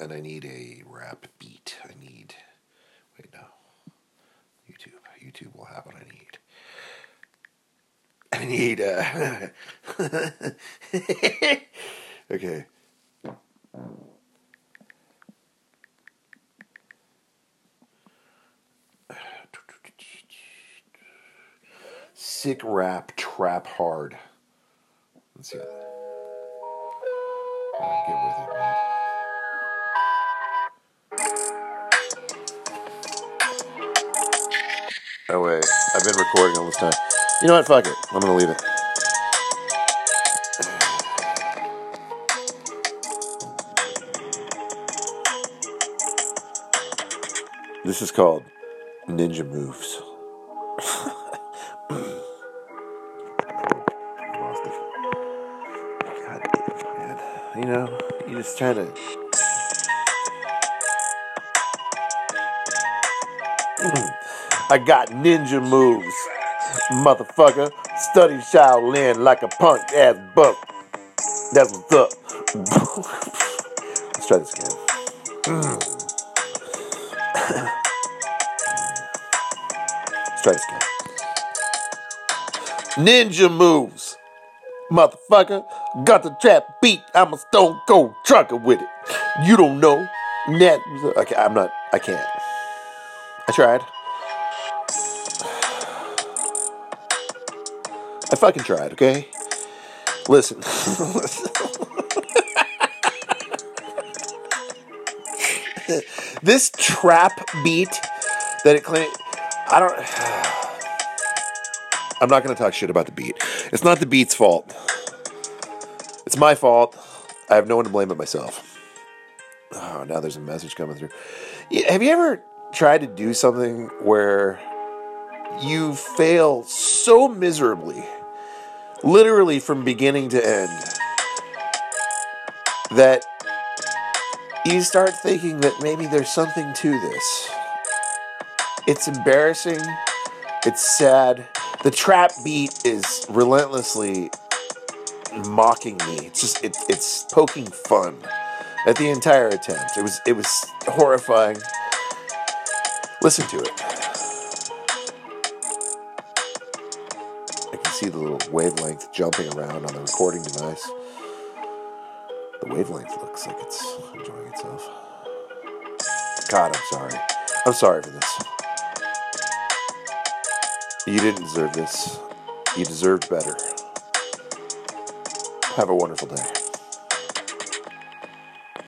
And I need a rap beat. I need. Wait, no. YouTube. YouTube will have what I need. I need. Uh, okay. Sick rap, trap hard. Let's see. Get with it, man. Oh wait, I've been recording all this time. You know what? Fuck it. I'm gonna leave it. This is called Ninja Moves. God damn, man. You know, you just try to. I got ninja moves, motherfucker. Study Shaolin like a punk ass buck. That's what's up. Let's try this again. Let's try this again. Ninja moves. Motherfucker, got the trap beat. I'm a stone cold trucker with it. You don't know. That, okay, I'm not, I can't. I tried. I fucking tried, okay? Listen. this trap beat that it claims. I don't. I'm not going to talk shit about the beat. It's not the beat's fault. It's my fault. I have no one to blame but myself. Oh, now there's a message coming through. Have you ever tried to do something where you fail so miserably, literally from beginning to end, that you start thinking that maybe there's something to this? It's embarrassing. It's sad. The trap beat is relentlessly mocking me. It's just it, it's poking fun at the entire attempt. It was it was horrifying. Listen to it. See the little wavelength jumping around on the recording device. The wavelength looks like it's enjoying itself. God, I'm sorry. I'm sorry for this. You didn't deserve this. You deserved better. Have a wonderful day.